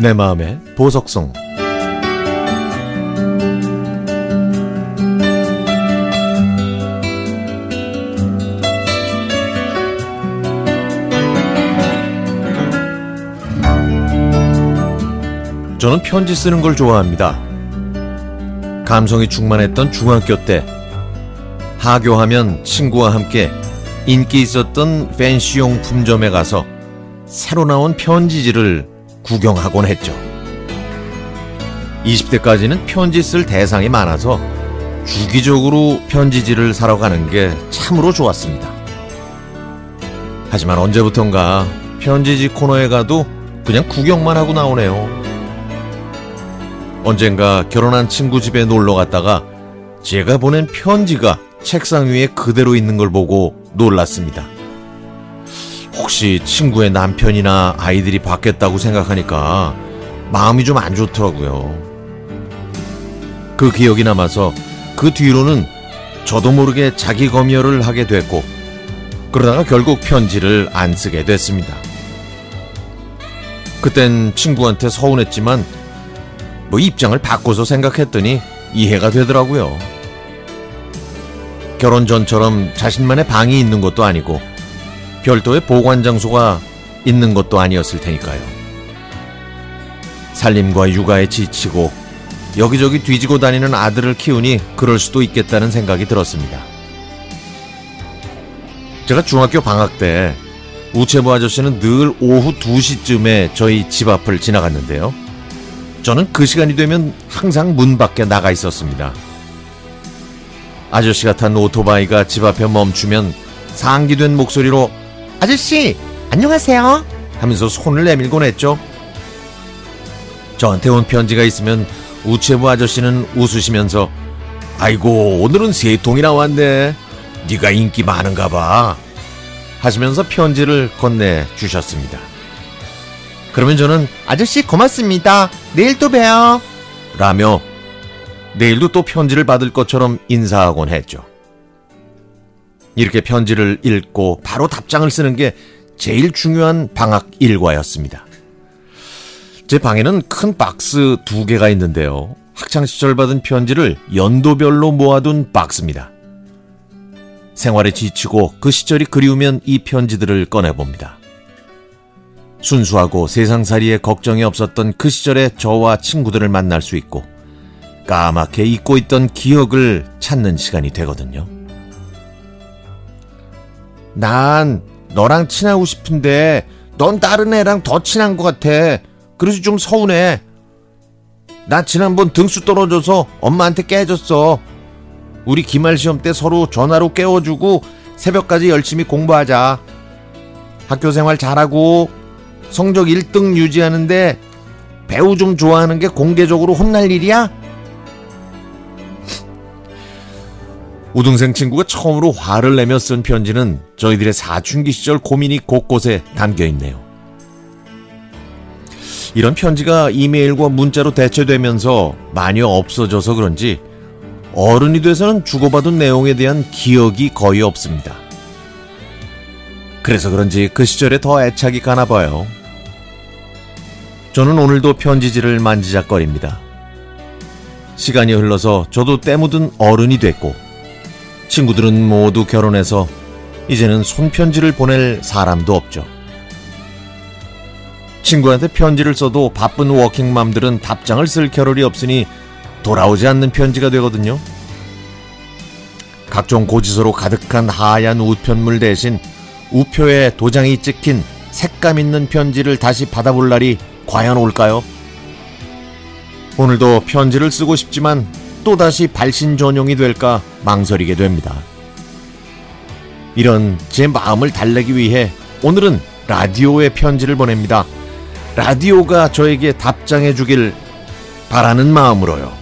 내 마음의 보석성 저는 편지 쓰는 걸 좋아합니다. 감성이 충만했던 중학교 때 하교하면 친구와 함께 인기 있었던 팬시용 품점에 가서 새로 나온 편지지를 구경하곤 했죠. 20대까지는 편지 쓸 대상이 많아서 주기적으로 편지지를 사러 가는 게 참으로 좋았습니다. 하지만 언제부턴가 편지지 코너에 가도 그냥 구경만 하고 나오네요. 언젠가 결혼한 친구 집에 놀러 갔다가 제가 보낸 편지가 책상 위에 그대로 있는 걸 보고 놀랐습니다. 혹시 친구의 남편이나 아이들이 바뀌었다고 생각하니까 마음이 좀 안 좋더라고요. 그 기억이 남아서 그 뒤로는 저도 모르게 자기 검열을 하게 됐고 그러다가 결국 편지를 안 쓰게 됐습니다. 그땐 친구한테 서운했지만 뭐 입장을 바꿔서 생각했더니 이해가 되더라고요. 결혼 전처럼 자신만의 방이 있는 것도 아니고 별도의 보관 장소가 있는 것도 아니었을 테니까요. 살림과 육아에 지치고 여기저기 뒤지고 다니는 아들을 키우니 그럴 수도 있겠다는 생각이 들었습니다. 제가 중학교 방학 때 우체부 아저씨는 늘 오후 2시쯤에 저희 집 앞을 지나갔는데요. 저는 그 시간이 되면 항상 문 밖에 나가 있었습니다. 아저씨가 탄 오토바이가 집 앞에 멈추면 상기된 목소리로 아저씨 안녕하세요 하면서 손을 내밀곤 했죠. 저한테 온 편지가 있으면 우체부 아저씨는 웃으시면서 아이고 오늘은 세 통이나 왔네. 네가 인기 많은가 봐. 하시면서 편지를 건네 주셨습니다. 그러면 저는 아저씨 고맙습니다. 내일 또 봬요. 라며 내일도 또 편지를 받을 것처럼 인사하곤 했죠. 이렇게 편지를 읽고 바로 답장을 쓰는 게 제일 중요한 방학 일과였습니다. 제 방에는 큰 박스 두 개가 있는데요. 학창시절 받은 편지를 연도별로 모아둔 박스입니다. 생활에 지치고 그 시절이 그리우면 이 편지들을 꺼내봅니다. 순수하고 세상살이에 걱정이 없었던 그 시절의 저와 친구들을 만날 수 있고 까맣게 잊고 있던 기억을 찾는 시간이 되거든요. 난 너랑 친하고 싶은데 넌 다른 애랑 더 친한 것 같아. 그래서 좀 서운해. 나 지난번 등수 떨어져서 엄마한테 깨졌어. 우리 기말 시험 때 서로 전화로 깨워주고 새벽까지 열심히 공부하자. 학교 생활 잘하고 성적 1등 유지하는데 배우 좀 좋아하는 게 공개적으로 혼날 일이야? 우등생 친구가 처음으로 화를 내며 쓴 편지는 저희들의 사춘기 시절 고민이 곳곳에 담겨 있네요. 이런 편지가 이메일과 문자로 대체되면서 많이 없어져서 그런지 어른이 돼서는 주고받은 내용에 대한 기억이 거의 없습니다. 그래서 그런지 그 시절에 더 애착이 가나 봐요. 저는 오늘도 편지지를 만지작거립니다. 시간이 흘러서 저도 때묻은 어른이 됐고 친구들은 모두 결혼해서 이제는 손편지를 보낼 사람도 없죠. 친구한테 편지를 써도 바쁜 워킹맘들은 답장을 쓸 겨를이 없으니 돌아오지 않는 편지가 되거든요. 각종 고지서로 가득한 하얀 우편물 대신 우표에 도장이 찍힌 색감 있는 편지를 다시 받아볼 날이 과연 올까요? 오늘도 편지를 쓰고 싶지만 또다시 발신 전용이 될까 망설이게 됩니다. 이런 제 마음을 달래기 위해 오늘은 라디오에 편지를 보냅니다. 라디오가 저에게 답장해 주길 바라는 마음으로요.